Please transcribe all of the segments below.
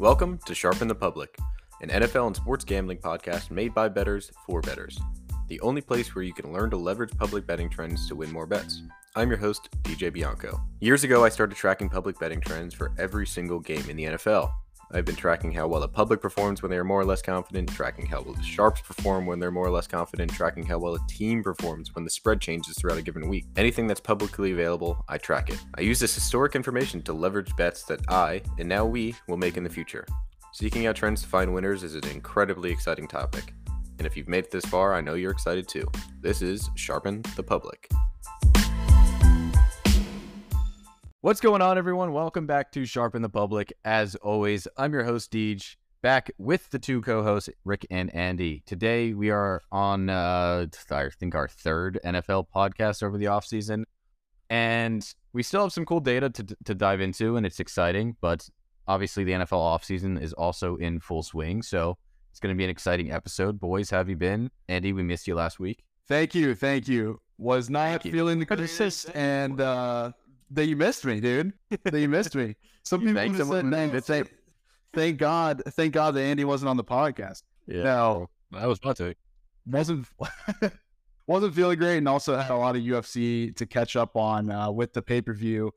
Welcome to Sharpen the Public, an NFL and sports gambling podcast made by bettors for bettors. The only place where you can learn to leverage public betting trends to win more bets. I'm your host, DJ Bianco. Years ago, I started tracking public betting trends for every single game in the NFL. I've been tracking how well the public performs when they are more or less confident, tracking how well the sharps perform when they're more or less confident, tracking how well a team performs when the spread changes throughout a given week. Anything that's publicly available, I track it. I use this historic information to leverage bets that I, and now we, will make in the future. Seeking out trends to find winners is an incredibly exciting topic. And if you've made it this far, I know you're excited too. This is Sharpen the Public. What's going on, everyone? Welcome back to Sharpen the Public. As always, I'm your host, Deej, back with the two co hosts, Rick and Andy. Today, we are on, uh, I think, our third NFL podcast over the offseason. And we still have some cool data to, to dive into, and it's exciting. But obviously, the NFL offseason is also in full swing. So it's going to be an exciting episode. Boys, have you been? Andy, we missed you last week. Thank you, thank you. Was not you. feeling the greatest, and uh, that you missed me, dude. That you missed me. Some people have said, someone- "Man, it's a- thank God, thank God that Andy wasn't on the podcast." Yeah. No, That was my take. wasn't wasn't feeling great, and also had a lot of UFC to catch up on uh, with the pay per view.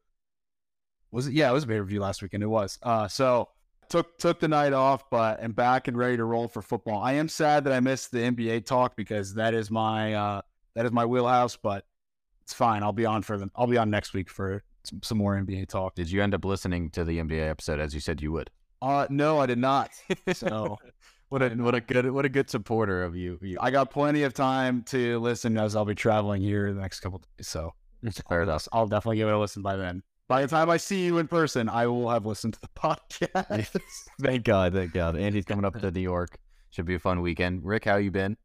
Was it? Yeah, it was a pay per view last weekend. It was. Uh, so took took the night off, but am back and ready to roll for football. I am sad that I missed the NBA talk because that is my uh, that is my wheelhouse, but it's fine. I'll be on for them. I'll be on next week for some, more NBA talk. Did you end up listening to the NBA episode as you said you would? Uh, no, I did not. So What a what a good what a good supporter of you. you I got plenty of time to listen as I'll be traveling here the next couple days. So fair enough. I'll definitely give it a listen by then. By the time I see you in person, I will have listened to the podcast. Thank God, thank God. Andy's coming up to New York. Should be a fun weekend. Rick, how you been?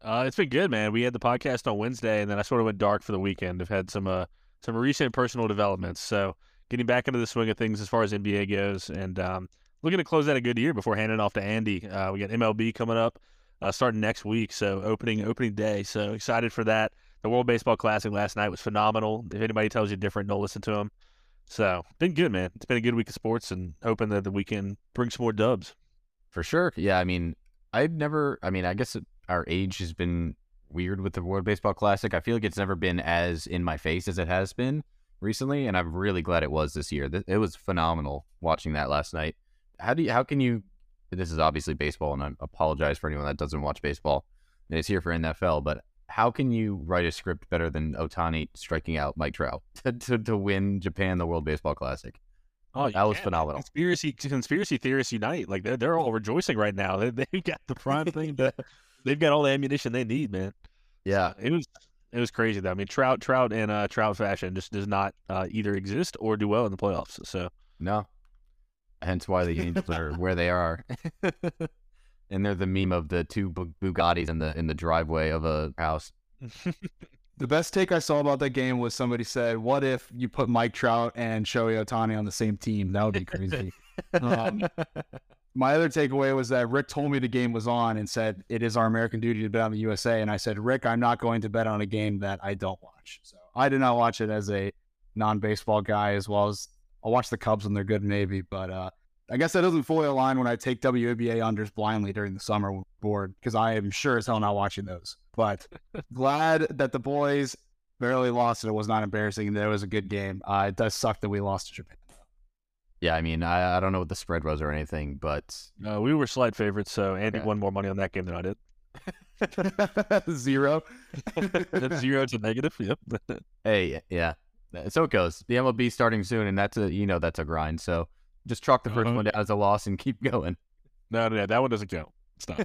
Uh, it's been good, man. We had the podcast on Wednesday, and then I sort of went dark for the weekend. I've had some uh, some recent personal developments, so getting back into the swing of things as far as NBA goes, and um, looking to close out a good year before handing off to Andy. Uh, we got MLB coming up, uh, starting next week, so opening opening day. So excited for that. The World Baseball Classic last night was phenomenal. If anybody tells you different, don't listen to them. So been good, man. It's been a good week of sports, and hoping that the weekend brings some more dubs. For sure. Yeah, I mean, I've never. I mean, I guess our age has been weird with the World Baseball Classic. I feel like it's never been as in my face as it has been recently, and I'm really glad it was this year. It was phenomenal watching that last night. How do you? How can you? This is obviously baseball, and I apologize for anyone that doesn't watch baseball and is here for NFL, but. How can you write a script better than Ohtani striking out Mike Trout to, to, to win Japan the World Baseball Classic? Oh, That was can't. phenomenal. Conspiracy conspiracy theorists unite. Like they're they're all rejoicing right now. They they've got the prime thing. To, they've got all the ammunition they need, man. Yeah, It was it was crazy though. I mean, Trout Trout and uh, Trout fashion just does not uh, either exist or do well in the playoffs. So No. Hence why the Angels are where they are. and they're the meme of the two Bu- Bugattis in the in the driveway of a house. the best take I saw about that game was somebody said, "What if you put Mike Trout and Shohei Ohtani on the same team? That would be crazy." um, my other takeaway was that Rick told me the game was on and said it is our American duty to bet on the USA, and I said, "Rick, I'm not going to bet on a game that I don't watch." So I did not watch it as a non-baseball guy, as well as I'll watch the Cubs when they're good, maybe, but uh, I guess that doesn't fully align when I take WNBA unders blindly during the summer board because I am sure as hell not watching those. But glad that the boys barely lost and it was not embarrassing and that it was a good game. Uh, it does suck that we lost to Japan. Yeah, I mean, I, I don't know what the spread was or anything, but uh, we were slight favorites. So Andy Okay. won more money on that game than I did. Zero. Zero to negative. Yep. hey, yeah, so it goes. The MLB starting soon, and that's a you know that's a grind. So just chalk the 1st Uh-huh. one down as a loss and keep going. no, no, no, that one doesn't count. Stop.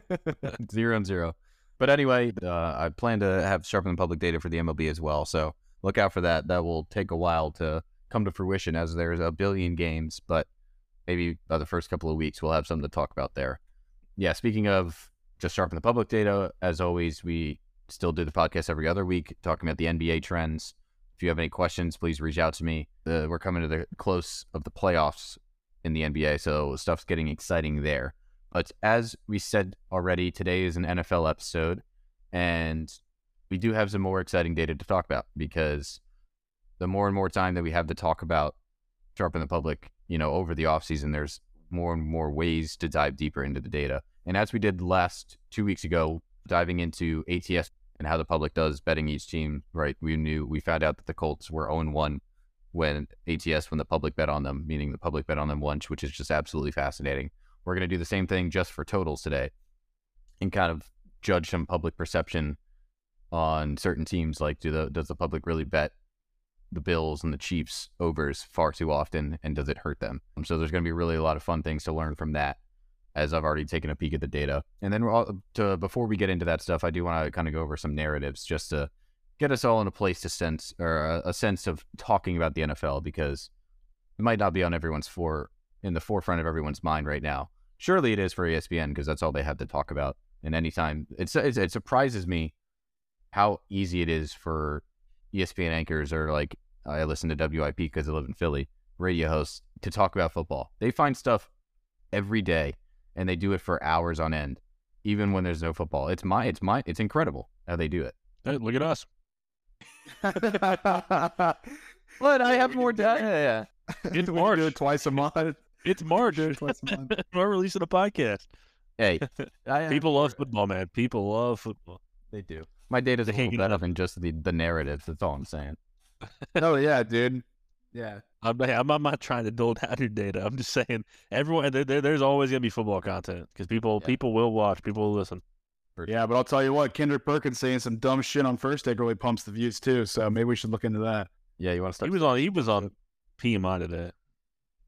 zero and zero. But anyway, uh, I plan to have sharpen the public data for the MLB as well. So look out for that. That will take a while to come to fruition as there's a billion games, but maybe by the first couple of weeks we'll have something to talk about there. Yeah, speaking of just sharpen the public data, as always, we still do the podcast every other week talking about the NBA trends. If you have any questions, please reach out to me. Uh, we're coming to the close of the playoffs in the NBA, so stuff's getting exciting there. But as we said already, today is an NFL episode, and we do have some more exciting data to talk about because the more and more time that we have to talk about sharpen the public, you know, over the offseason, there's more and more ways to dive deeper into the data. And as we did last two weeks ago, diving into ATS and how the public does betting each team, right? We knew we found out that the Colts were 0 1 when ATS when the public bet on them, meaning the public bet on them once, which is just absolutely fascinating. We're going to do the same thing just for totals today and kind of judge some public perception on certain teams. Like, do the does the public really bet the Bills and the Chiefs overs far too often, and does it hurt them? Um, so there's going to be really a lot of fun things to learn from that. As I've already taken a peek at the data, and then all, to, before we get into that stuff, I do want to kind of go over some narratives just to get us all in a place to sense or a, a sense of talking about the NFL because it might not be on everyone's for in the forefront of everyone's mind right now. Surely it is for ESPN because that's all they have to talk about. And anytime it's, it's it surprises me how easy it is for ESPN anchors or like I listen to WIP because I live in Philly radio hosts to talk about football. They find stuff every day and they do it for hours on end, even when there's no football. It's my it's my it's incredible how they do it. Hey, look at us. what? I have more data. yeah It's We March. do it twice a month. It's March. Do it twice a month. We're releasing a podcast. Hey, I, uh, People love football, man. People love football. They do. My data's a They little hang it better up. than just the the narratives. That's all I'm saying. Oh yeah, dude. Yeah. I'm, I'm, I'm not trying to dole down your data. I'm just saying, everyone, there, there- there's always gonna be football content because people, Yeah. people will watch, people will listen. Yeah, but I'll tell you what, Kendrick Perkins saying some dumb shit on first take really pumps the views too. So maybe we should look into that. Yeah, you want to start? He was on, he was on PTI today.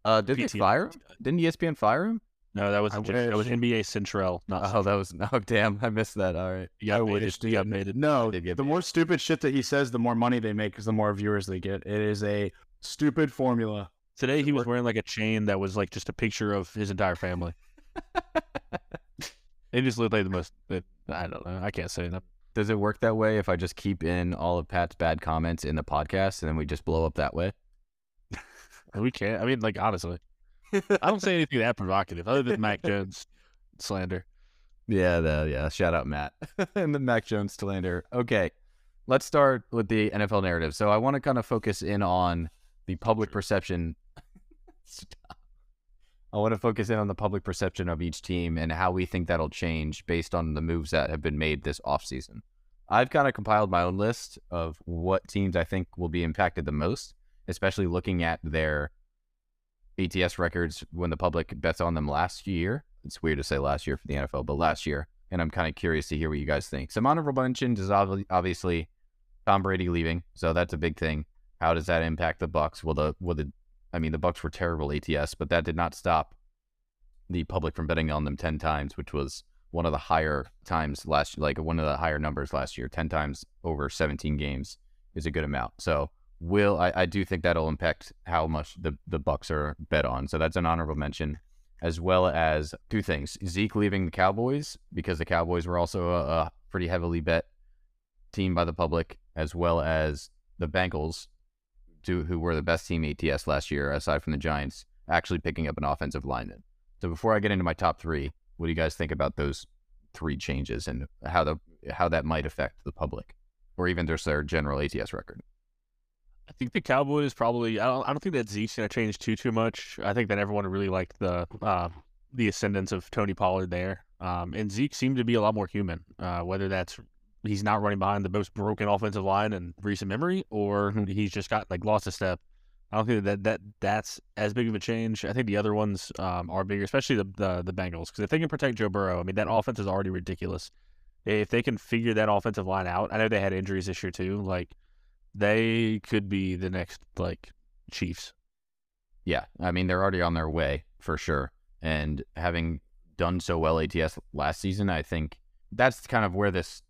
Uh, did they PTO. fire him? Didn't ESPN fire him? No, that was I that was. NBA Central, not. Oh, that was oh damn, I missed that. All right. yeah, got I made wish, it. You made it. No, They get the more stupid shit that he says, the more money they make because the more viewers they get. It is a stupid formula. Today he was wearing like a chain that was like just a picture of his entire family. It just looked like the most. It, I don't know. I can't say that. Does it work that way if I just keep in all of Pat's bad comments in the podcast and then we just blow up that way? We can't. I mean, like honestly, I don't say anything that provocative other than Mac Jones slander. Yeah, the, yeah. Shout out Matt and the Mac Jones slander. Okay, let's start with the NFL narrative. So I want to kind of focus in on the public perception. Stop. I want to focus in on the public perception of each team and how we think that'll change based on the moves that have been made this offseason. I've kind of compiled my own list of what teams I think will be impacted the most, especially looking at their ATS records when the public bets on them last year. It's weird to say last year for the NFL, but last year. And I'm kind of curious to hear what you guys think. Some honorable mentions is obvi- obviously Tom Brady leaving, so that's a big thing. How does that impact the Bucs? Will the will the I mean the Bucs were terrible ATS, but that did not stop the public from betting on them ten times, which was one of the higher times last like one of the higher numbers last year. Ten times over seventeen games is a good amount. So will I, I do think that'll impact how much the the Bucs are bet on. So that's an honorable mention, as well as two things: Zeke leaving the Cowboys because the Cowboys were also a, a pretty heavily bet team by the public, as well as the Bengals, to, who were the best team ATS last year, aside from the Giants, actually picking up an offensive lineman. So before I get into my top three, what do you guys think about those three changes and how the how that might affect the public, or even just their general ATS record? I think the Cowboys probably. I don't. I don't think that Zeke's gonna change too too much. I think that everyone really liked the uh, the ascendance of Tony Pollard there. Um, and Zeke seemed to be a lot more human. Uh, whether that's he's not running behind the most broken offensive line in recent memory, or he's just got like lost a step. I don't think that that that's as big of a change. I think the other ones um, are bigger, especially the the, the Bengals, because if they can protect Joe Burrow, I mean that offense is already ridiculous. If they can figure that offensive line out, I know they had injuries this year too. Like they could be the next like Chiefs. Yeah, I mean they're already on their way for sure, and having done so well ATS last season, I think that's kind of where this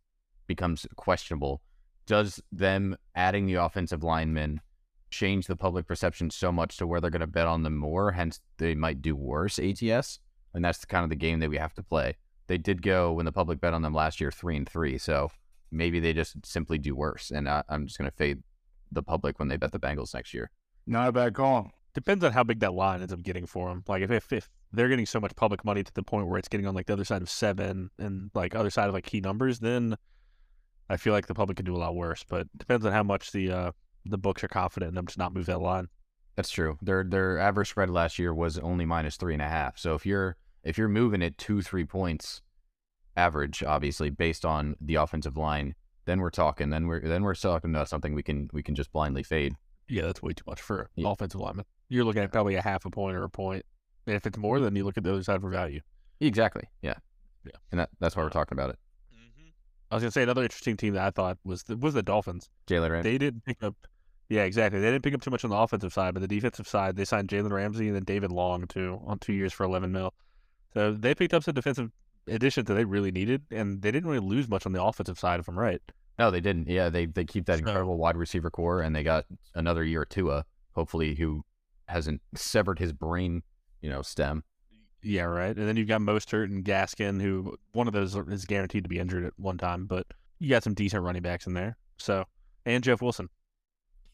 becomes questionable. Does them adding the offensive linemen change the public perception so much to where they're going to bet on them more? Hence, they might do worse ATS, and that's kind of the game that we have to play. They did go when the public bet on them last year three and three, so maybe they just simply do worse. And I, I'm just going to fade the public when they bet the Bengals next year. Not a bad call. Depends on how big that line ends up getting for them. Like if, if if they're getting so much public money to the point where it's getting on like the other side of seven and like other side of like key numbers, then I feel like the public could do a lot worse. But depends on how much the uh the books are confident in them to not move that line. That's true. Their their average spread last year was only minus three and a half. So if you're if you're moving it two three points average, obviously based on the offensive line, then we're talking. Then we're then we're talking about something we can we can just blindly fade. Yeah, that's way too much for Yeah. offensive lineman. You're looking at probably a half a point or a point. And if it's more, then you look at the other side for value. Exactly. Yeah. Yeah. And that that's why we're talking about it. Mm-hmm. I was gonna say another interesting team that I thought was the, was the Dolphins. Jalen Ramsey. They didn't pick up. Yeah, exactly. They didn't pick up too much on the offensive side, but the defensive side, they signed Jalen Ramsey and then David Long too on two years for eleven mil. So they picked up some defensive additions that they really needed, and they didn't really lose much on the offensive side, if I'm right. No, they didn't. Yeah, they they keep that incredible wide receiver core, and they got another year at Tua, hopefully, who hasn't severed his brain, you know, stem. Yeah, right. And then you've got Mostert and Gaskin, who one of those is guaranteed to be injured at one time, but you got some decent running backs in there. So and Jeff Wilson,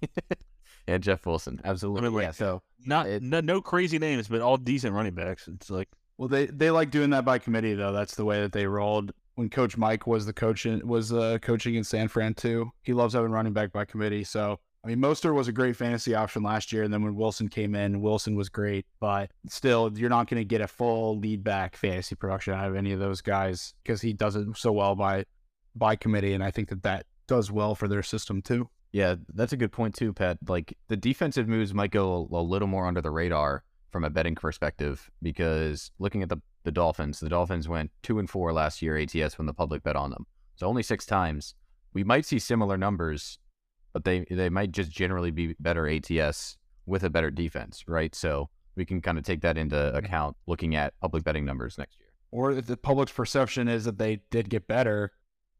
And Jeff Wilson, absolutely. like, yeah. So not It- no, no crazy names, but all decent running backs. It's like Well, they they like doing that by committee though. That's the way that they rolled. When Coach Mike was the coach in, was uh, coaching in San Fran too, he loves having running back by committee. So I mean, Mostert was a great fantasy option last year, and then when Wilson came in, Wilson was great. But still, you're not going to get a full lead back fantasy production out of any of those guys because he does it so well by by committee, and I think that that does well for their system too. Yeah, that's a good point too, Pat. Like the defensive moves might go a, a little more under the radar from a betting perspective because looking at the the Dolphins, the Dolphins went two and four last year ATS when the public bet on them. So only six times. We might see similar numbers, but they they might just generally be better ATS with a better defense, right? So we can kind of take that into account looking at public betting numbers next year. Or if the public's perception is that they did get better,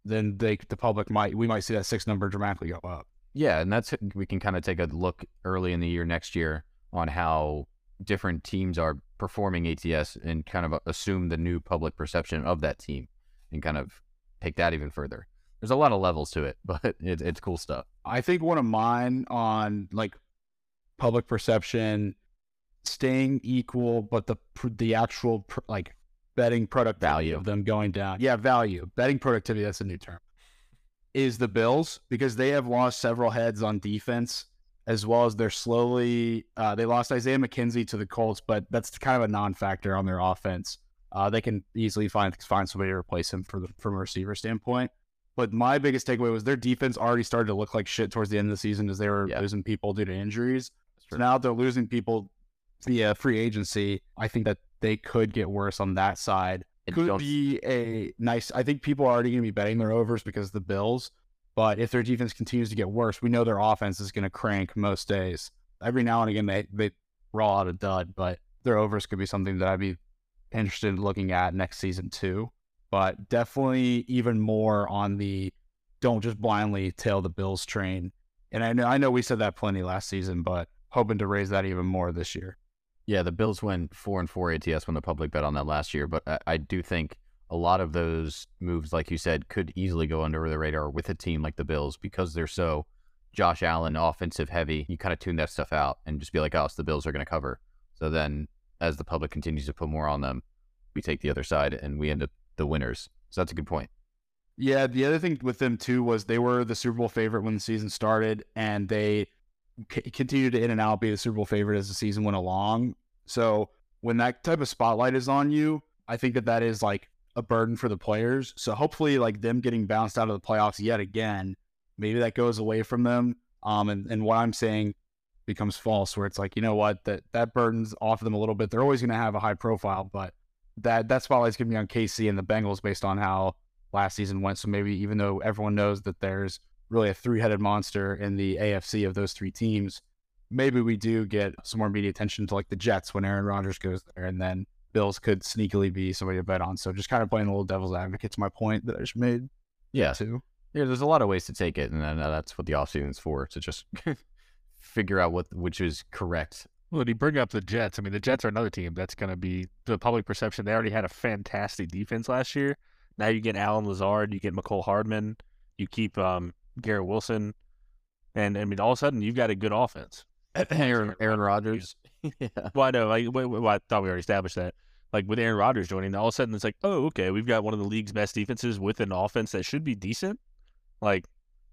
then they the public might we might see that six number dramatically go up. Yeah, and that's we can kind of take a look early in the year next year on how different teams are performing ATS and kind of uh, assume the new public perception of that team and kind of take that even further. There's a lot of levels to it, but it, it's cool stuff. I think one of mine on like public perception staying equal, but the the actual pr- like betting product Value. of them going down. Yeah, value betting productivity. That's a new term. Is the Bills because they have lost several heads on defense as well as they're slowly uh, they lost Isaiah McKenzie to the Colts, but that's kind of a non-factor on their offense. Uh, they can easily find find somebody to replace him for the from a receiver standpoint. But my biggest takeaway was their defense already started to look like shit towards the end of the season as they were Yeah. losing people due to injuries. So now they're losing people via free agency. I think that they could get worse on that side. And could be a nice. I think people are already going to be betting their overs because of the Bills. But if their defense continues to get worse, we know their offense is going to crank most days. Every now and again, they they roll out a dud, but their overs could be something that I'd be interested in looking at next season too. But definitely even more on the don't just blindly tail the Bills train. And I know I know we said that plenty last season, but hoping to raise that even more this year. Yeah, the Bills went four and four ATS when the public bet on that last year, but I, I do think a lot of those moves, like you said, could easily go under the radar with a team like the Bills because they're so Josh Allen offensive heavy. You kind of tune that stuff out and just be like, oh, it's the Bills are going to cover. So then, as the public continues to put more on them, we take the other side and we end up the winners. So that's a good point. Yeah, the other thing with them too was they were the Super Bowl favorite when the season started, and they c- continued to in and out be the Super Bowl favorite as the season went along. So when that type of spotlight is on you, I think that that is like a burden for the players. So hopefully, like them getting bounced out of the playoffs yet again, maybe that goes away from them. Um, and, and what I'm saying becomes false, where it's like, you know what, that that burdens off of them a little bit. They're always going to have a high profile, but that that spotlight's going to be on KC and the Bengals based on how last season went. So maybe even though everyone knows that there's really a three headed monster in the AFC of those three teams, maybe we do get some more media attention to like the Jets when Aaron Rodgers goes there, and then Bills could sneakily be somebody to bet on. So just kind of playing a little devil's advocate to my point that I just made Yeah. too. Yeah, there's a lot of ways to take it, and then, uh, that's what the offseason is for to just figure out what which is correct. Well, you bring up the Jets. I mean, the Jets are another team that's going to be the public perception. They already had a fantastic defense last year. Now you get Allen Lazard, you get Mecole Hardman, you keep um, Garrett Wilson, and I mean, all of a sudden you've got a good offense. Aaron Aaron Rodgers. yeah. Well, I know. Like, well, I thought we already established that. Like with Aaron Rodgers joining, all of a sudden it's like, oh, okay, we've got one of the league's best defenses with an offense that should be decent. Like,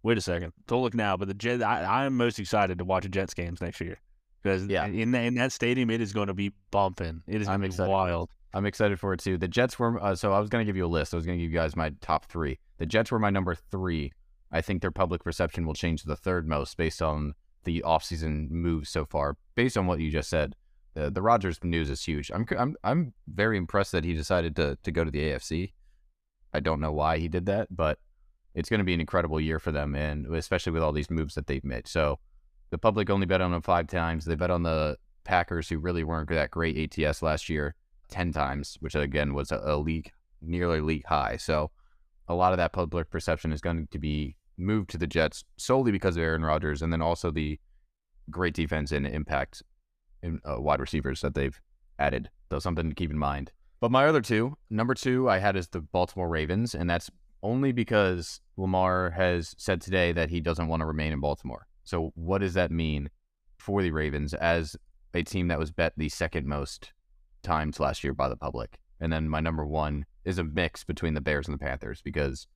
wait a second, don't look now. But the Jet, I, I'm most excited to watch the Jets games next year. because Yeah. in that, in that stadium it is going to be bumping. It is I'm going to be excited. wild. I'm excited for it too. The Jets were uh, so I was going to give you a list. I was going to give you guys my top three. The Jets were my number three. I think their public perception will change to the third most based on the offseason moves so far. Based on what you just said, the the Rodgers news is huge. I'm I'm I'm very impressed that he decided to to go to the AFC. I don't know why he did that, but it's going to be an incredible year for them, and especially with all these moves that they've made. So the public only bet on them five times. They bet on the Packers, who really weren't that great ATS last year, ten times, which again was a, a league nearly league high. So a lot of that public perception is going to be moved to the Jets solely because of Aaron Rodgers, and then also the great defense and impact in uh, wide receivers that they've added. So something to keep in mind. But my other two, number two, I had is the Baltimore Ravens, and that's only because Lamar has said today that he doesn't want to remain in Baltimore. So what does that mean for the Ravens as a team that was bet the second most times last year by the public? And then my number one is a mix between the Bears and the Panthers because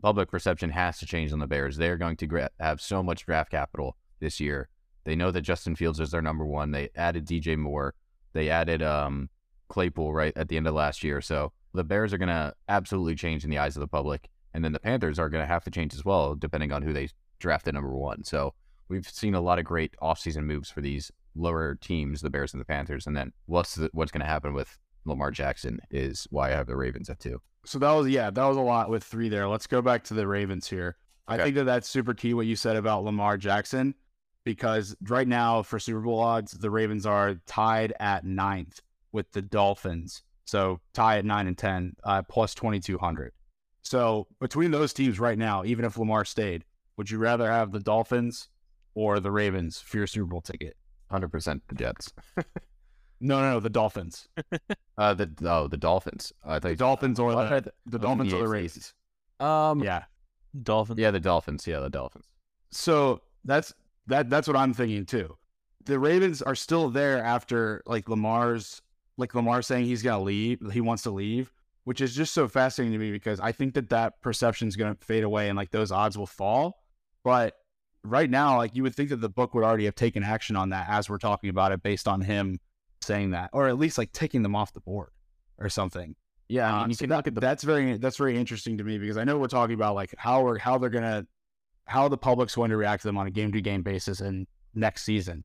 public perception has to change on the Bears. They're going to gra- have so much draft capital this year. They know that Justin Fields is their number one. They added DJ Moore. They added um, Claypool right at the end of last year. So the Bears are going to absolutely change in the eyes of the public. And then the Panthers are going to have to change as well, depending on who they draft at number one. So we've seen a lot of great offseason moves for these lower teams, the Bears and the Panthers. And then what's the, what's going to happen with Lamar Jackson is why I have the Ravens at two. So that was yeah, that was a lot with three there. Let's go back to the Ravens here. I think that that's super key what you said about Lamar Jackson because right now for Super Bowl odds, the Ravens are tied at ninth with the Dolphins. So tie at nine and ten, uh, plus twenty two hundred. So between those teams right now, even if Lamar stayed, would you rather have the Dolphins or the Ravens for your Super Bowl ticket? 100% the Jets. No, no, no, the Dolphins. Uh, the oh, the Dolphins. I thought The Dolphins or What? the, the Oh, Dolphins the or the AFC. Ravens. Um, Yeah. Dolphins. yeah, the Dolphins. Yeah, the Dolphins. So that's that that's what I'm thinking too. The Ravens are still there after like Lamar's like Lamar saying he's gonna leave, he wants to leave, which is just so fascinating to me because I think that that perception is gonna fade away and like those odds will fall. But right now, like you would think that the book would already have taken action on that as we're talking about it, based on him saying that, or at least like taking them off the board or something. Yeah, I mean, um, you so can that- the that's very that's very interesting to me because I know we're talking about like how we're how they're gonna how the public's going to react to them on a game to game basis in next season.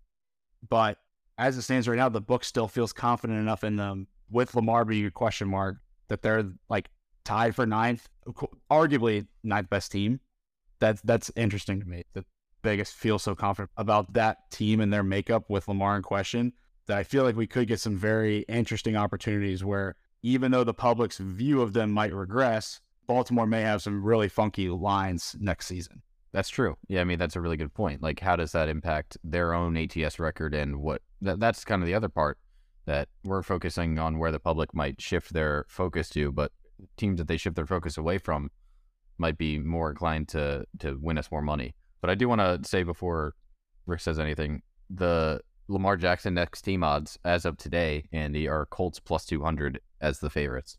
But as it stands right now, the book still feels confident enough in them with Lamar being a question mark that they're like tied for ninth, arguably ninth best team. That's that's interesting to me. That Vegas feels so confident about that team and their makeup with Lamar in question that I feel like we could get some very interesting opportunities where even though the public's view of them might regress, Baltimore may have some really funky lines next season. That's true. Yeah, I mean that's a really good point. Like, how does that impact their own ATS record and what? That, that's kind of the other part that we're focusing on where the public might shift their focus to, but teams that they shift their focus away from might be more inclined to to win us more money. But I do want to say before Rick says anything, the Lamar Jackson next team odds as of today, Andy, are Colts plus two hundred as the favorites.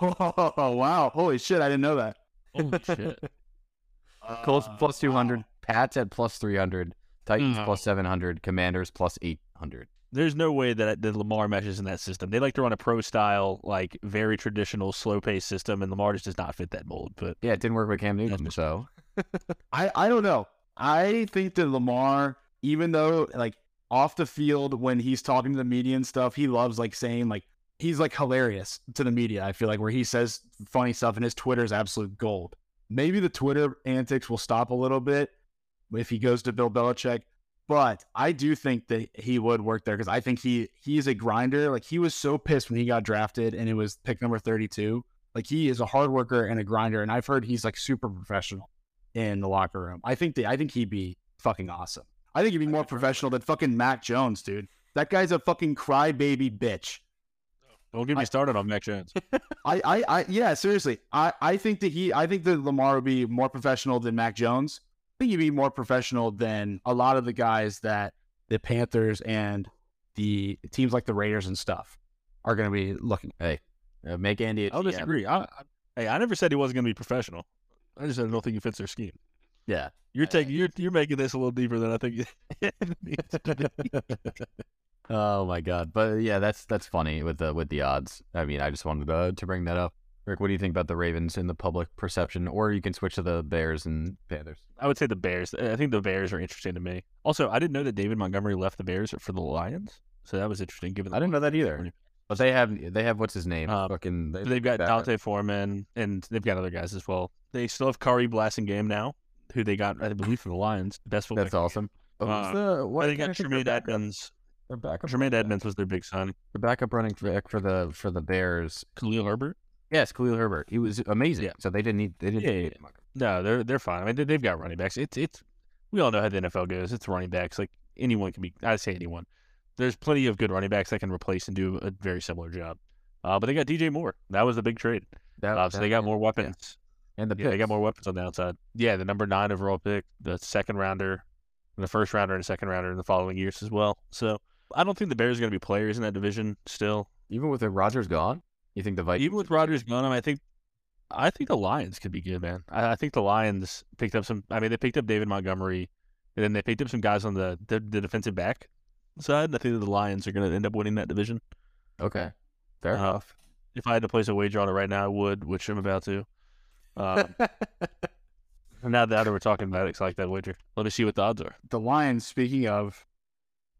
Oh wow! Holy shit! I didn't know that. Holy shit. Colts Uh, plus two hundred, wow. Pats at plus three hundred, Titans No. plus seven hundred, Commanders plus eight hundred. There's no way that, that Lamar meshes in that system. They like to run a pro style, like very traditional, slow paced system, and Lamar just does not fit that mold. But Yeah, it didn't work with Cam Newton, That's- so I I don't know. I think that Lamar, even though like off the field when he's talking to the media and stuff, he loves like saying like he's like hilarious to the media. I feel like where he says funny stuff and his Twitter is absolute gold. Maybe the Twitter antics will stop a little bit if he goes to Bill Belichick, but I do think that he would work there because I think he he's a grinder. Like he was so pissed when he got drafted and it was pick number thirty two. Like he is a hard worker and a grinder, and I've heard he's like super professional in the locker room. I think that I think he'd be fucking awesome. I think he'd be more professional than fucking Mac Jones, dude. That guy's a fucking crybaby bitch. don't get me I- started on Mac Jones. I, I, I, yeah, seriously. I, I think that he, I think that Lamar would be more professional than Mac Jones. I think he'd be more professional than a lot of the guys that the Panthers and the teams like the Raiders and stuff are going to be looking. uh, make Andy. a I'll GM. disagree. I, I, hey, I never said he wasn't going to be professional. I just said I don't think he fits their scheme. Yeah. You're taking you're you're making this a little deeper than I think. it needs to be. Oh my god. But yeah, that's that's funny with the with the odds. I mean, I just wanted to, to bring that up. Rick, what do you think about the Ravens in the public perception? Or you can switch to the Bears and Panthers. I would say the Bears. I think the Bears are interesting to me. Also, I didn't know that David Montgomery left the Bears for the Lions, so that was interesting. Given I didn't know that either. But they have they have what's his name? Uh, Fucking they, they've got D'Onta Foreman and they've got other guys as well. They still have Kari blasting game now, who they got I believe for the Lions. Best fullback. That's awesome. But who's Uh, the what? They got I think Tremaine their backup- Edmunds. their backup Tremaine Edmunds was their big back- The backup running back for the for the Bears. Khalil Herbert. Yes, Khalil Herbert. He was amazing. Yeah. So they didn't need they didn't Yeah, need yeah. No, they're they're fine. I mean, they- they've got running backs. It's it's we all know how the NFL goes. It's running backs. Like anyone can be. I say anyone. There's plenty of good running backs that can replace and do a very similar job. Uh, but they got DJ Moore. That was the big trade. That, Uh, so they that- got more weapons. And the Yeah, they got more weapons on the outside. Yeah, the number nine overall pick, the second rounder, the first rounder, and the second rounder in the following years as well. So I don't think the Bears are going to be players in that division still. Even with the Rodgers gone, you think the Vikings? Even with Rodgers gone, I think I think the Lions could be good, man. I, I think the Lions picked up some. I mean, they picked up David Montgomery, and then they picked up some guys on the the, the defensive back side. And I think that the Lions are going to end up winning that division. Okay, fair Uh, enough. If I had to place a wager on it right now, I would, which I'm about to. Um, now that we're talking about it, it's like that wager. Let me see what the odds are. The Lions, speaking of,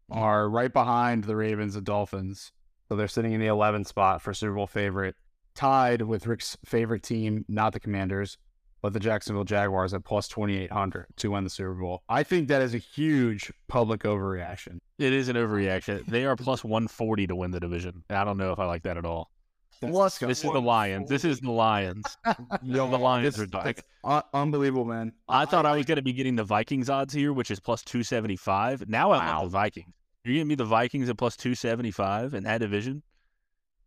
are right behind the Ravens and Dolphins. So they're sitting in the 11th spot for Super Bowl favorite, tied with Rick's favorite team, not the Commanders, but the Jacksonville Jaguars at plus 2,800 to win the Super Bowl. I think that is a huge public overreaction. It is an overreaction. They are plus 140 to win the division. I don't know if I like that at all. Let's go. This is the Lions. This is the Lions. Yo, the Lions are dying. un- unbelievable, man. I thought I was going to be getting the Vikings odds here, which is plus 275. Now I Wow. want the Vikings. You're giving me the Vikings at plus 275 in that division.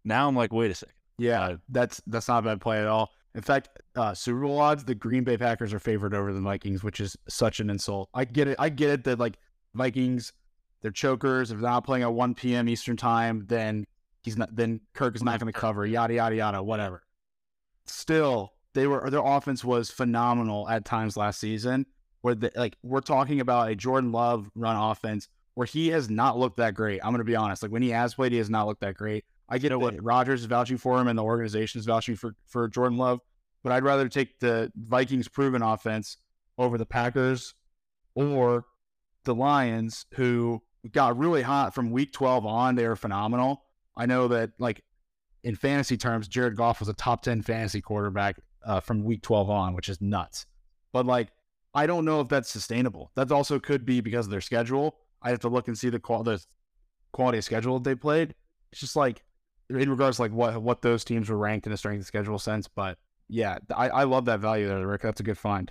Now I'm like, wait a second. Yeah, Uh, that's that's not a bad play at all. In fact, uh, Super Bowl odds, the Green Bay Packers are favored over the Vikings, which is such an insult. I get it. I get it that like Vikings, they're chokers. If they're not playing at 1 p.m. Eastern time, then he's not. Then Kirk is not going to cover. Yada yada yada. Whatever. Still, they were their offense was phenomenal at times last season. Where the, like we're talking about a Jordan Love run offense where he has not looked that great. I'm going to be honest. Like when he has played, he has not looked that great. I get know that what? Rodgers is vouching for him and the organization is vouching for, for Jordan Love, but I'd rather take the Vikings proven offense over the Packers or the Lions, who got really hot from week 12 on. They were phenomenal. I know that, like, in fantasy terms, Jared Goff was a top 10 fantasy quarterback uh, from week 12 on, which is nuts. But, like, I don't know if that's sustainable. That also could be because of their schedule. I have to look and see the, qual- the quality of schedule they played. It's just like, in regards to like what what those teams were ranked in a strength of schedule sense. But yeah, I, I love that value there, Rick. That's a good find.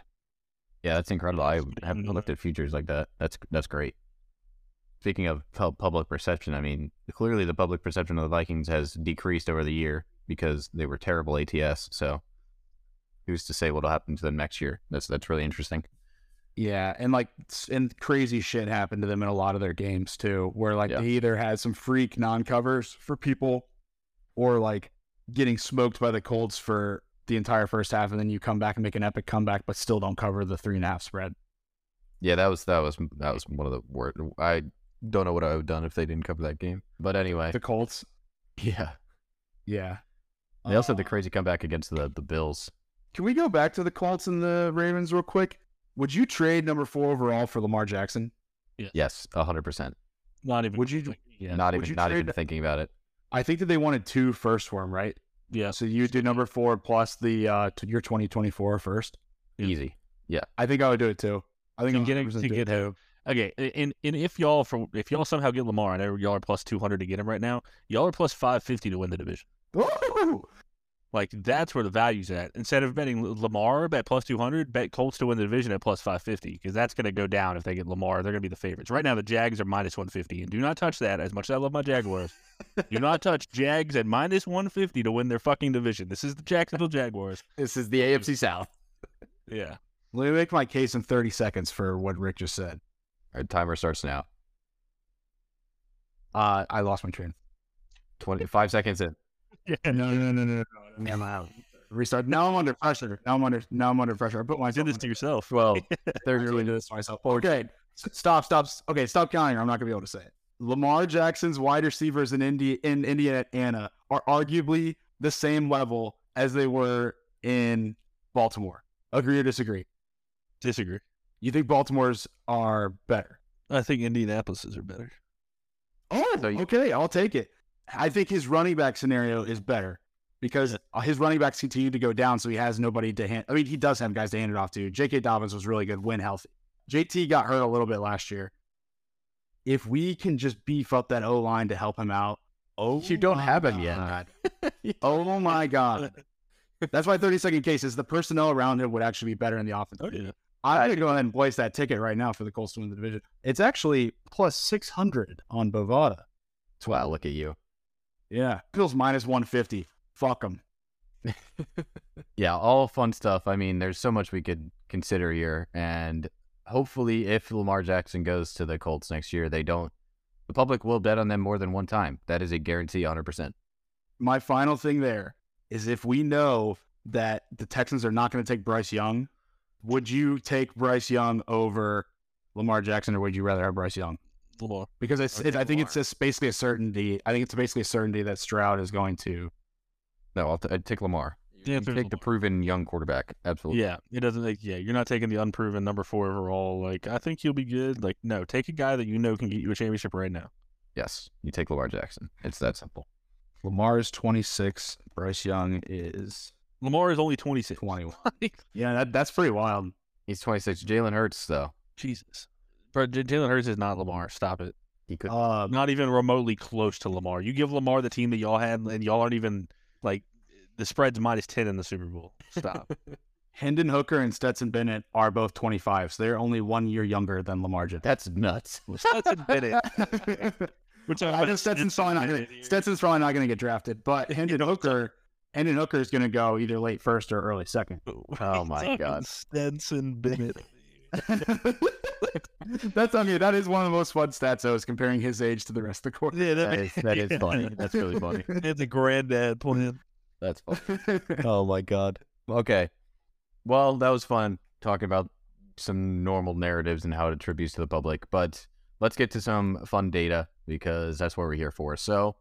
Yeah, that's incredible. I haven't looked at futures like that. That's that's great. Speaking of pu- public perception, I mean, clearly the public perception of the Vikings has decreased over the year because they were terrible ATS. So, who's to say what'll happen to them next year? That's that's really interesting. Yeah, and like and crazy shit happened to them in a lot of their games too, where like Yeah. they either had some freak non covers for people, or like getting smoked by the Colts for the entire first half, and then you come back and make an epic comeback, but still don't cover the three and a half spread. Yeah, that was that was that was one of the worst. I don't know what I would have done if they didn't cover that game. But anyway, The Colts, yeah, yeah. they also had the Uh, crazy comeback against the the Bills. Can we go back to the Colts and the Ravens real quick? Would you trade number four overall for Lamar Jackson? Yes, hundred percent. Not even. Would you- Yeah. Not even you not even thinking about it. I think that they wanted two first for him, right? yeah. So you do number four plus the uh t- your 2024 first. Yeah. Easy. I think I would do it too. I think to I'm get 100% to get it. Okay, and and if y'all for if y'all somehow get Lamar, I know y'all are plus two hundred to get him right now. Y'all are plus five fifty to win the division. Like that's where the value's at. Instead of betting Lamar at plus two hundred, bet Colts to win the division at plus five fifty because that's going to go down if they get Lamar. They're going to be the favorites. Right now, the Jags are minus one fifty, and do not touch that. As much as I love my Jaguars, do not touch Jags at minus one fifty to win their fucking division. This is the Jacksonville Jaguars. This is the AFC South. Yeah. Let me make my case in 30 seconds for what Rick just said. Our timer starts now. Uh, I lost my train. 25 seconds in. Yeah. No, no, no, no, no. I'm out. Restart. Now I'm under pressure. Now I'm under. Now I'm under pressure. I put You myself. did this to yourself. Well, they're really do this to myself. Okay, s- stop, stop. Okay, stop counting. or I'm not gonna be able to say it. Lamar Jackson's wide receivers in India in Indiana are arguably the same level as they were in Baltimore. Agree or disagree? Disagree. You think Baltimore's are better? I think Indianapolis's are better. Oh, So you- okay, I'll take it. I think his running back scenario is better because uh, his running backs continue to go down, so he has nobody to hand. I mean, he does have guys to hand it off to. J.K. Dobbins was really good when healthy. JT got hurt a little bit last year. If we can just beef up that O line to help him out, oh, You don't have him yet. God. oh my god, that's why thirty second case is the personnel around him would actually be better in the offense. Oh yeah. I'm gonna go ahead and place that ticket right now for the Colts to win the division. It's actually plus six hundred on Bovada. wow, look at you. Yeah, Bills minus one fifty. Fuck them. Yeah, all fun stuff. I mean, there's so much we could consider here, and hopefully, if Lamar Jackson goes to the Colts next year, they don't. The public will bet on them more than one time. That is a guarantee, 100. percent My final thing there is if we know that the Texans are not going to take Bryce Young, would you take Bryce Young over Lamar Jackson, or would you rather have Bryce Young? Lamar. Because it's, Okay, it, I think it's just basically a certainty. I think it's basically a certainty that Stroud is going to. No, I'll t- I'd take Lamar. The You answer is take the proven young quarterback. Absolutely. Yeah, it doesn't like yeah, you're not taking the unproven number four overall. Like I think he'll be good. Like no, take a guy that you know can get you a championship right now. Yes, you take Lamar Jackson. It's that simple. Lamar is 26. Bryce Young is Lamar is only 26. 21. Yeah, that, that's pretty wild. He's 26. Jalen Hurts, though, Jesus, bro, J- Jalen Hurts is not Lamar. Stop it. he could. Uh, Not even remotely close to Lamar. You give Lamar the team that y'all had, and y'all aren't even like the spread's minus ten in the Super Bowl. Stop. Hendon Hooker and Stetson Bennett are both 25, so they're only one year younger than Lamar Jackson. That's nuts. Stetson Bennett. Which I know Stetson's probably not Stetson's probably not going to get drafted, but Hendon Hooker, Hendon Hooker is going to go either late first or early second. Oh, oh my God. Stenson Bennett. That's I mean that is one of the most fun stats though is comparing his age to the rest of the court. Yeah, That is that is funny. That's really funny. It's a granddad plan. That's funny. Oh my god. Okay. Well, that was fun talking about some normal narratives and how it attributes to the public, but let's get to some fun data because that's what we're here for. So,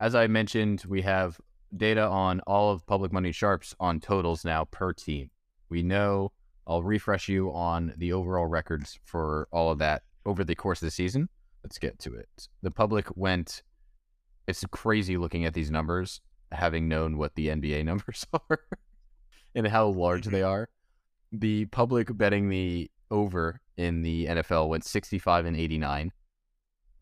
as I mentioned, we have data on all of public money sharps on totals now per team. We know I'll refresh you on the overall records for all of that over the course of the season. Let's get to it. The public went it's crazy looking at these numbers having known what the NBA numbers are and how large they mm-hmm. are. The public betting the over in the NFL went 65 and 89.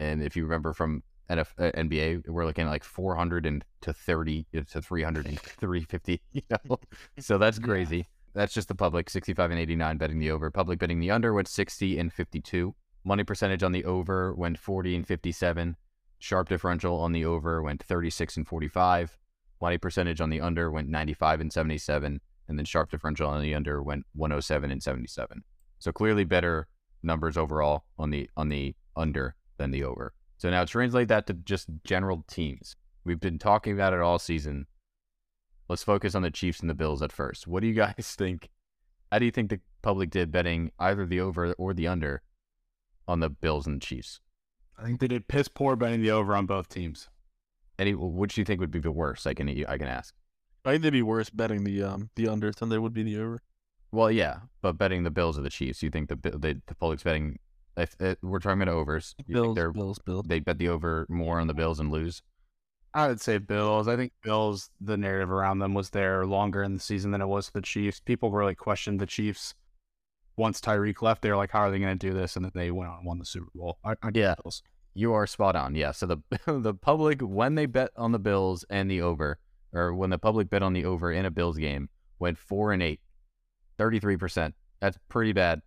And if you remember from NF, uh, NBA, we're looking at like 400 and to 30 to 300 and 350, you know. so that's Yeah. crazy. That's just the public 65 and 89 betting the over. Public betting the under went 60 and 52. Money percentage on the over went 40 and 57. Sharp differential on the over went 36 and 45. Money percentage on the under went 95 and 77. And then sharp differential on the under went 107 and 77. So clearly better numbers overall on the on the under than the over. So now translate that to just general teams. We've been talking about it all season. Let's focus on the Chiefs and the Bills at first. What do you guys think? How do you think the public did betting either the over or the under on the Bills and the Chiefs? I think they did piss poor betting the over on both teams. Any, which do you think would be the worst? I can I can ask. I think they'd be worse betting the um the under than they would be the over. Well, yeah, but betting the Bills or the Chiefs, you think the the, the public's betting? If, if we're talking about overs, you Bills, they're Bills, Bills. they bet the over more on the Bills and lose? I would say Bills. I think Bills, the narrative around them was there longer in the season than it was for the Chiefs. People really questioned the Chiefs once Tyreek left. They were like, how are they going to do this? And then they went on and won the Super Bowl. I, I Yeah. Bills. You are spot on. Yeah. So the the public when they bet on the Bills and the over, or when the public bet on the over in a Bills game, went four and eight, 33 percent. That's pretty bad.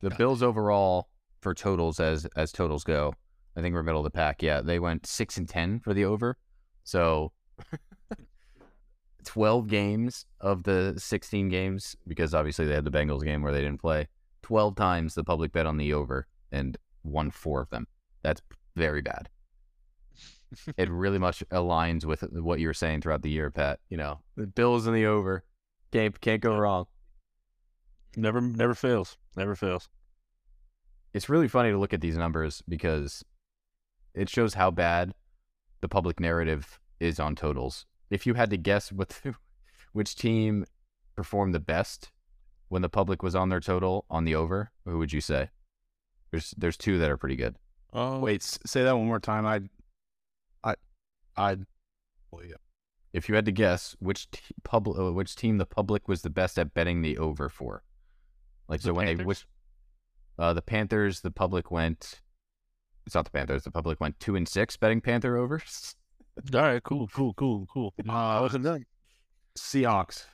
The Bills overall for totals as as totals go, I think we're middle of the pack. Yeah, they went six and ten for the over. So 12 games of the 16 games, because obviously they had the Bengals game where they didn't play. 12 times the public bet on the over and won four of them. That's very bad. it really much aligns with what you were saying throughout the year, Pat. You know, the Bills in the over. Can't can't go wrong. Never never fails. Never fails. It's really funny to look at these numbers because it shows how bad the public narrative is on totals. If you had to guess what which team performed the best when the public was on their total on the over, who would you say? There's there's two that are pretty good. Oh Wait, say that one more time. I, I, I. Well, yeah. If you had to guess which t- public uh, which team the public was the best at betting the over for, like The so when they Panthers? which uh, the Panthers, the public went. It's not the Panthers. The public went two and six betting Panther overs. all right, cool, cool, cool, cool. I Uh, wasn't done. Seahawks.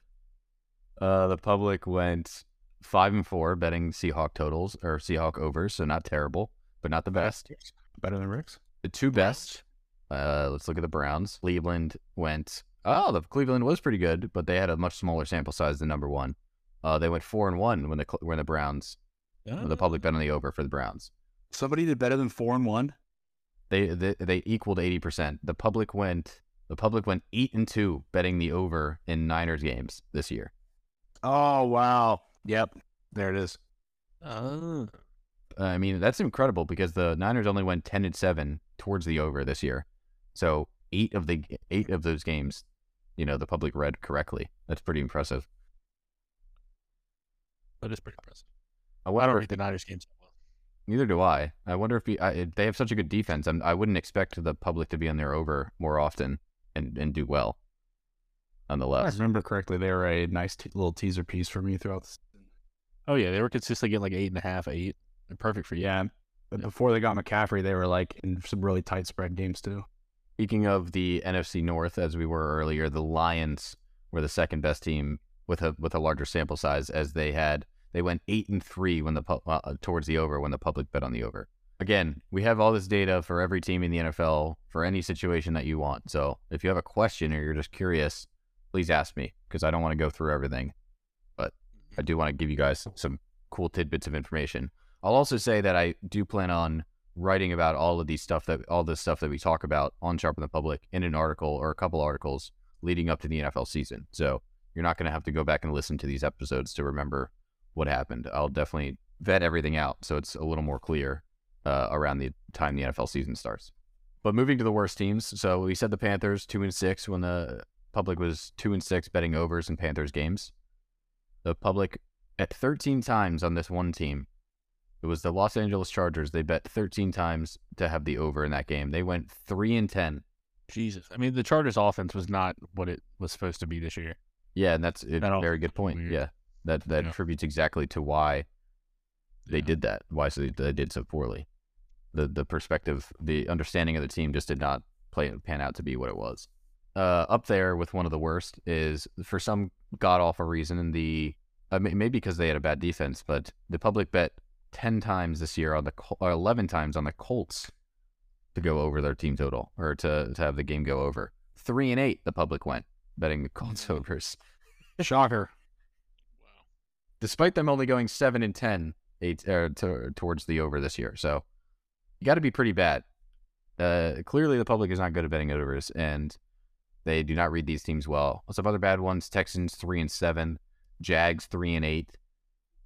Uh, the public went five and four betting Seahawk totals or Seahawk overs, so not terrible, but not the best. Better than Rick's. The two best. Uh, let's look at the Browns. Cleveland went. Oh, the Cleveland was pretty good, but they had a much smaller sample size than number one. Uh, they went four and one when the when the Browns when the public bet on the over for the Browns. Somebody did better than four and one. They they, they equaled eighty percent. The public went the public went eight and two betting the over in Niners games this year. Oh wow. Yep. There it is. Oh. Uh, I mean, that's incredible because the Niners only went ten and seven towards the over this year. So eight of the eight of those games, you know, the public read correctly. That's pretty impressive. That is pretty impressive. I I wonder don't read the Niners games well. neither do I. I wonder if he, I, if they have such a good defense. I'm, I wouldn't expect the public to be on their over more often and, and do well. Nonetheless, if I remember correctly, they were a nice t- little teaser piece for me throughout. The season. Oh yeah, they were consistently getting like eight and a half, eight. They're perfect for you. yeah. But before they got McCaffrey, they were like in some really tight spread games too. speaking of the NFC North, as we were earlier, the Lions were the second best team with a with a larger sample size, as they had they went eight and three when the pu- uh, towards the over when the public bet on the over. Again, we have all this data for every team in the NFL for any situation that you want. So if you have a question or you're just curious, please ask me because I don't want to go through everything, but I do want to give you guys some cool tidbits of information. I'll also say that I do plan on writing about all of these stuff that all this stuff that we talk about on Sharpen the Public in an article or a couple articles leading up to the NFL season. So you're not going to have to go back and listen to these episodes to remember what happened. I'll definitely vet everything out so it's a little more clear uh, around the time the NFL season starts. But moving to the worst teams, so we said the Panthers two and six when the public was two and six betting overs in Panthers games. The public at 13 times on this one team. It was the Los Angeles Chargers. They bet 13 times to have the over in that game. They went three and 10. Jesus. I mean, the Chargers' offense was not what it was supposed to be this year. Yeah, and that's a That very good point. weird. Yeah, that that Yeah. attributes exactly to why they Yeah. did that. Why so they, they did so poorly. The the perspective, the understanding of the team just did not play pan out to be what it was. Uh, up there with one of the worst is for some god awful reason the uh, maybe because they had a bad defense, but the public bet ten times this year on the or eleven times on the Colts to go over their team total or to to have the game go over. Three and eight the public went betting the Colts overs Shocker. Despite them only going seven and ten eight uh, to, towards the over this year. So you got to be pretty bad. Uh, clearly, the public is not good at betting overs, and they do not read these teams well. Some other bad ones: Texans three and seven, Jags three and eight,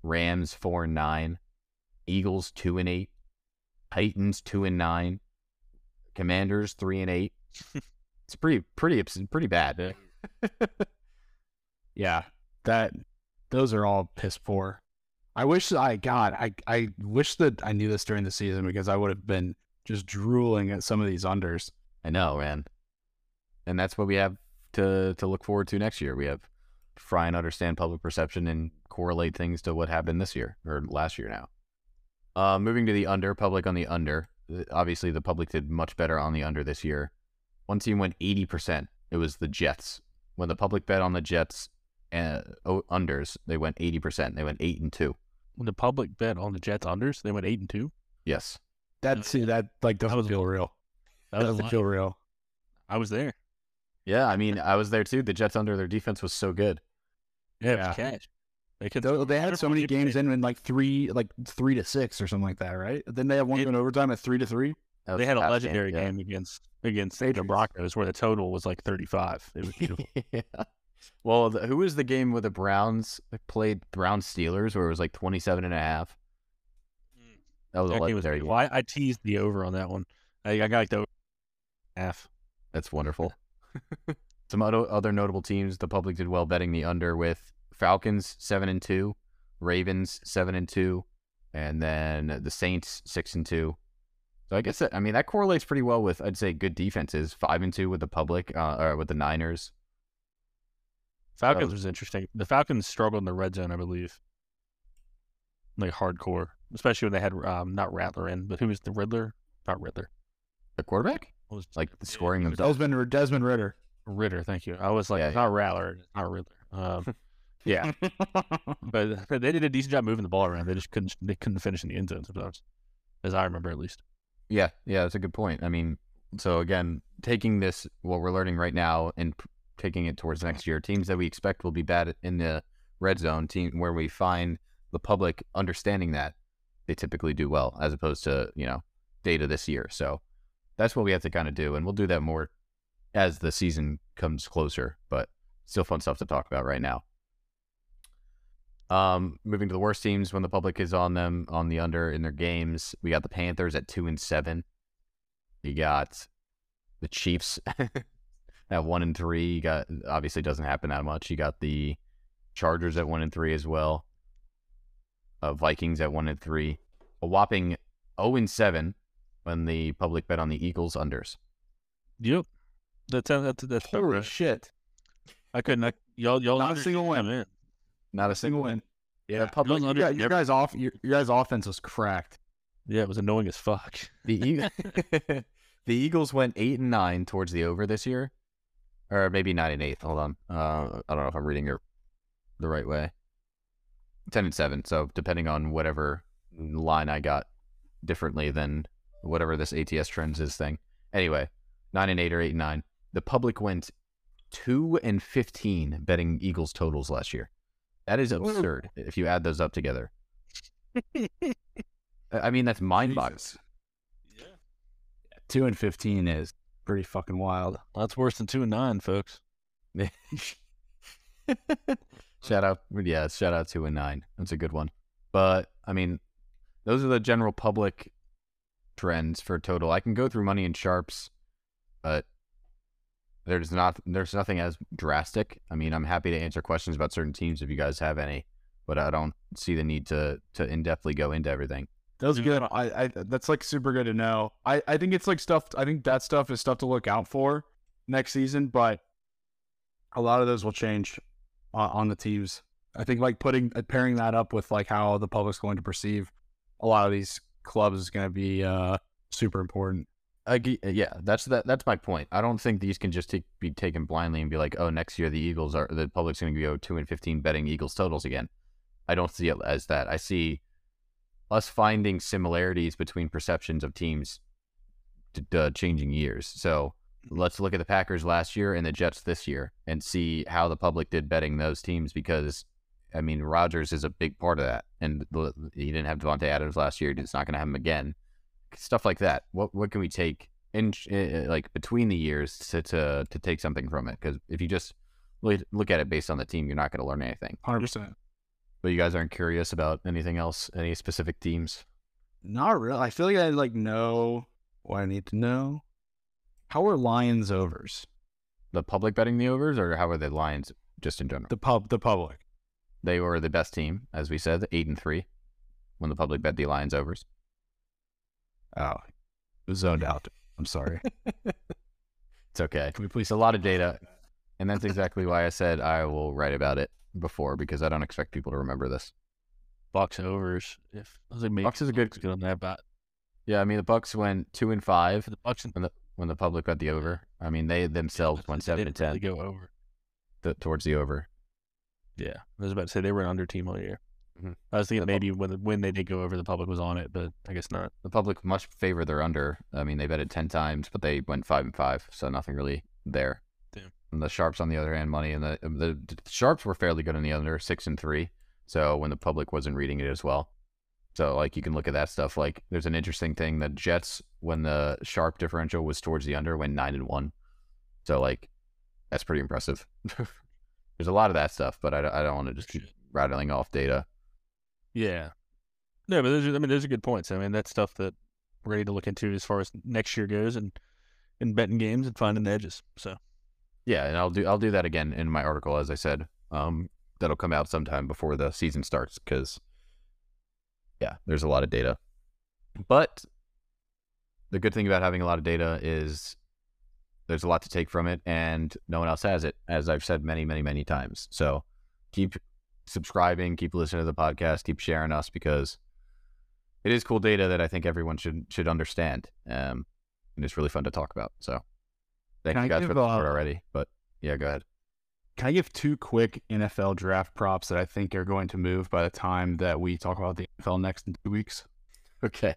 Rams four and nine, Eagles two and eight, Titans two and nine, Commanders three and eight. it's pretty, pretty, pretty bad. Yeah, that those are all piss poor. I wish I God, I I wish that I knew this during the season because I would have been just drooling at some of these unders. I know, man. And that's what we have to to look forward to next year. We have try and understand public perception and correlate things to what happened this year or last year now. Uh, moving to the under, public on the under. Obviously, the public did much better on the under this year. One team went 80%. It was the Jets. When the public bet on the Jets uh, unders, they went 80%. They went 8 and 2. When the public bet on the Jets unders, they went eight and two. Yes. That see that like doesn't was- feel real. That That was doesn't feel real. I was there. Yeah, I mean, I was there too. The Jets under, their defense was so good. Yeah, Yeah. was cash. They could. They, they had so many games in in like three, like three to six or something like that, right? Then they have one It- going overtime at three to three. They had a past legendary yeah. game against against the Patriots. Broncos where the total was like 35. It was beautiful. yeah. Well, the, who was the game with the Browns played Brown Steelers where it was like 27 and a half? That was a that game legendary game. I, I teased the over on that one. I, I got like the half. That's wonderful. Some other other notable teams the public did well betting the under with Falcons 7 and 2, Ravens 7 and 2, and then the Saints 6 and 2. So I guess that I mean that correlates pretty well with I'd say good defenses, 5 and 2 with the public uh, or with the Niners. Falcons was interesting. The Falcons struggled in the red zone, I believe. Like hardcore, especially when they had um, not Rattler in, but who was the Riddler? Not Riddler. The quarterback? Was Like yeah, scoring he was themselves. Desmond Desmond Ridder. Ridder, thank you. I was like, Yeah, it's not Rattler, it's not Riddler. Um, yeah, but they did a decent job moving the ball around. They just couldn't. They couldn't finish in the end zone sometimes, as I remember at least. Yeah, yeah, that's a good point. I mean, so again, taking this what we're learning right now and p- taking it towards next year, teams that we expect will be bad in the red zone, team where we find the public understanding that they typically do well, as opposed to you know data this year. So that's what we have to kind of do, and we'll do that more as the season comes closer. But still fun stuff to talk about right now. Um, moving to the worst teams when the public is on them on the under in their games, we got the Panthers at two and seven. You got the Chiefs at one and three. You got obviously doesn't happen that much. You got the Chargers at one and three as well. Uh, Vikings at one and three. A whopping zero and seven when the public bet on the Eagles unders. Yep, that's that's that's about Holy right. shit! I couldn't. I, y'all y'all Not a single win. I'm. Not a Single single win. Yeah, Yeah, public. Y'all under- Yeah, your guys off. Your, your guys' offense was cracked. Yeah, it was annoying as fuck. The Eagles, the Eagles went eight and nine towards the over this year, or maybe nine and eight. Hold on, uh, I don't know if I'm reading it the right way. Ten and seven. So depending on whatever line I got differently than whatever this ATS trends is thing. Anyway, nine and eight or eight and nine. The public went two and fifteen betting Eagles totals last year. That is absurd if you add those up together. I I mean, that's mind-boggling. Jesus. Two and fifteen is pretty fucking wild. That's worse than two and nine, folks. shout out, yeah, shout out two and nine. That's a good one. But I mean, those are the general public trends for total. I can go through money and sharps, but there's not there's nothing as drastic. I mean, I'm happy to answer questions about certain teams if you guys have any, but I don't see the need to to in depthly go into everything. That was Dude. good. I, I that's like super good to know. I, I think it's like stuff. I think that stuff is stuff to look out for next season. But a lot of those will change uh, on the teams. I think like putting uh, pairing that up with like how the public's going to perceive a lot of these clubs is going to be uh, super important. I yeah, that's that. That's my point. I don't think these can just take, be taken blindly and be like, oh, next year the Eagles are the public's going to go two and fifteen betting Eagles totals again. I don't see it as that. I see us finding similarities between perceptions of teams t- uh, changing years. So let's look at the Packers last year and the Jets this year and see how the public did betting those teams because. I mean, Rodgers is a big part of that, and the- he didn't have Davante Adams last year. He's not going to have him again stuff like that. What what can we take in uh, like between the years to to, to take something from it? Because if you just look, look at it based on the team, you're not going to learn anything. Hundred percent. But you guys aren't curious about anything else, any specific themes? Not really. I feel like I like know what I need to know. How are Lions overs? The public betting the overs, or how are the Lions just in general? The pub, the public. They were the best team, as we said, eight and three, when the public bet the Lions overs. Oh, zoned out. I'm sorry. It's okay. Can we please? It's a lot of data, and that's exactly why I said I will write about it before because I don't expect people to remember this. Bucs overs. If I was like, maybe Bucs is a good- good on that, but Yeah, I mean the Bucs went two and five for the Bucs and when the when the public bet the over. I mean they themselves went seven to ten really go over. th- towards the over. Yeah, I was about to say they were an under team all year. Mhm. I was thinking The maybe when when they did go over, the public was on it, but I guess not. The public much favor their under. I mean they betted ten times, but they went five and five, so nothing really there. The sharps on the other hand, money and the, the the sharps were fairly good on the under, six and three. So when the public wasn't reading it as well, So like you can look at that stuff. Like there's an interesting thing that Jets when the sharp differential was towards the under went nine and one. So like that's pretty impressive. there's a lot of that stuff, but I, I don't want to just keep rattling off data. Yeah. No, but those are, I mean those are good points. I mean that's stuff that we're ready to look into as far as next year goes and and betting games and finding the edges. So yeah, and I'll do I'll do that again in my article as I said. Um, that'll come out sometime before the season starts because yeah, there's a lot of data. But the good thing about having a lot of data is there's a lot to take from it and no one else has it, as I've said many, many, many times. So keep subscribing, keep listening to the podcast, keep sharing us because it is cool data that I think everyone should should understand. Um, and it's really fun to talk about. So thank Can you guys give, for the support uh, already. But yeah, go ahead. Can I give two quick NFL draft props that I think are going to move by the time that we talk about the NFL next in two weeks? Okay.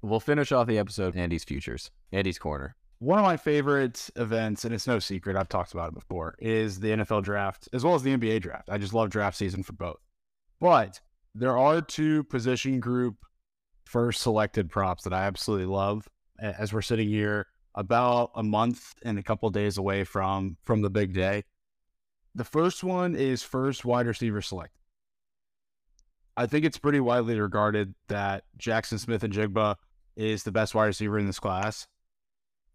We'll finish off the episode Andy's futures. Andy's corner. One of my favorite events, and it's no secret, I've talked about it before, is the NFL draft as well as the NBA draft. I just love draft season for both. But there are two position group first selected props that I absolutely love as we're sitting here about a month and a couple days away from from the big day. The first one is first wide receiver select. I think it's pretty widely regarded that Jaxon Smith-Njigba is the best wide receiver in this class.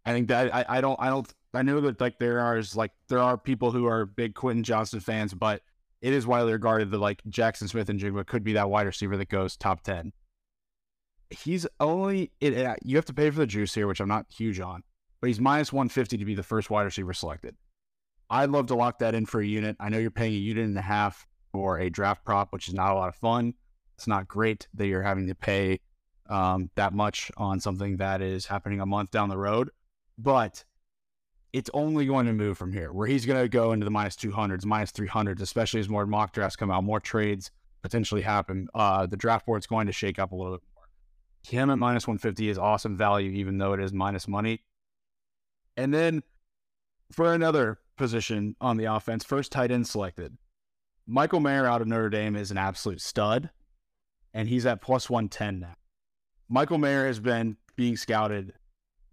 I think that I, I don't I don't I know that like there are like there are people who are big Quentin Johnston fans, but it is widely regarded that like Jaxon Smith-Njigba could be that wide receiver that goes top ten. He's only it, you have to pay for the juice here, which I'm not huge on, but he's minus one fifty to be the first wide receiver selected. I'd love to lock that in for a unit. I know you're paying a unit and a half for a draft prop, which is not a lot of fun. It's not great that you're having to pay um, that much on something that is happening a month down the road, but it's only going to move from here, where he's going to go into the minus 200s, minus 300s, especially as more mock drafts come out, more trades potentially happen. Uh, the draft board's going to shake up a little bit more. Him at minus 150 is awesome value, even though it is minus money. And then for another position on the offense, first tight end selected. Michael Mayer out of Notre Dame is an absolute stud, and he's at plus 110 now. Michael Mayer has been being scouted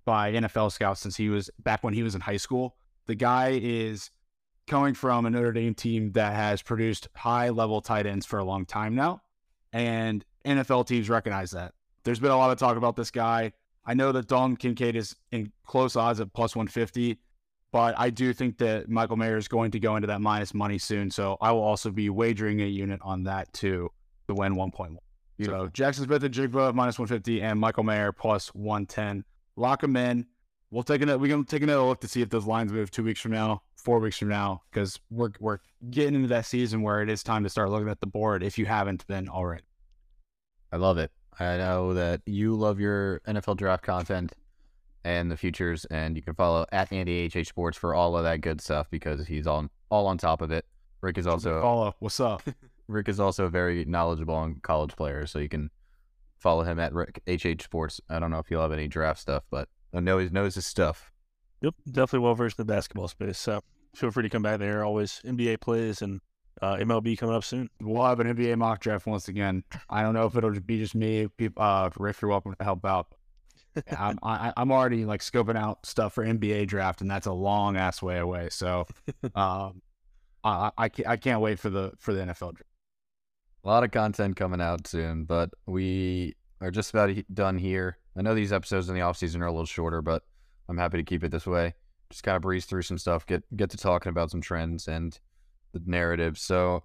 by NFL scouts since he was back when he was in high school. The guy is coming from a Notre Dame team that has produced high level tight ends for a long time now, and NFL teams recognize that. There's been a lot of talk about this guy. I know that Dalton Kincaid is in close odds at plus 150, but I do think that Michael Mayer is going to go into that minus money soon. So I will also be wagering a unit on that too to win 1.1. So Jaxon Smith-Njigba minus 150 and Michael Mayer plus 110. Lock them in. We'll take another. We're gonna take another look to see if those lines move two weeks from now, four weeks from now, because we're we're getting into that season where it is time to start looking at the board. If you haven't been already. I love it. I know that you love your NFL draft content and the futures, and you can follow at Andy HH Sports for all of that good stuff because he's on all on top of it. Rick is also Follow. What's up? Rick is also very knowledgeable on college players, so you can follow him at Rick HH Sports. I don't know if he'll have any draft stuff, but I know he knows his stuff. Yep, definitely well versed in the basketball space. So feel free to come back there. Always NBA plays and uh, MLB coming up soon. We'll have an NBA mock draft once again. I don't know if it'll be just me. People, uh, Rick, you're welcome to help out. I'm I, I'm already like scoping out stuff for NBA draft, and that's a long ass way away. So, um, I I can't, I can't wait for the for the NFL draft. A lot of content coming out soon, but we are just about done here. I know these episodes in the off season are a little shorter, but I'm happy to keep it this way. Just kind of breeze through some stuff, get get to talking about some trends and the narrative. So,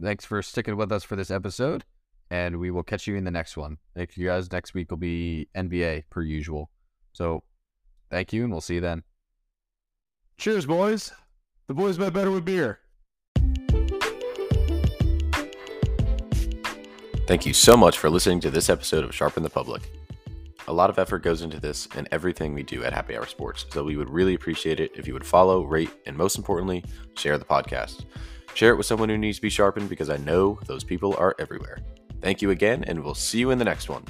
thanks for sticking with us for this episode, and we will catch you in the next one. Thank you guys. Next week will be NBA per usual. So, thank you, and we'll see you then. Cheers, boys. The boys bet better with beer. Thank you so much for listening to this episode of Sharpen the Public. A lot of effort goes into this and everything we do at Happy Hour Sports, so we would really appreciate it if you would follow, rate, and most importantly, share the podcast. Share it with someone who needs to be sharpened because I know those people are everywhere. Thank you again, and we'll see you in the next one.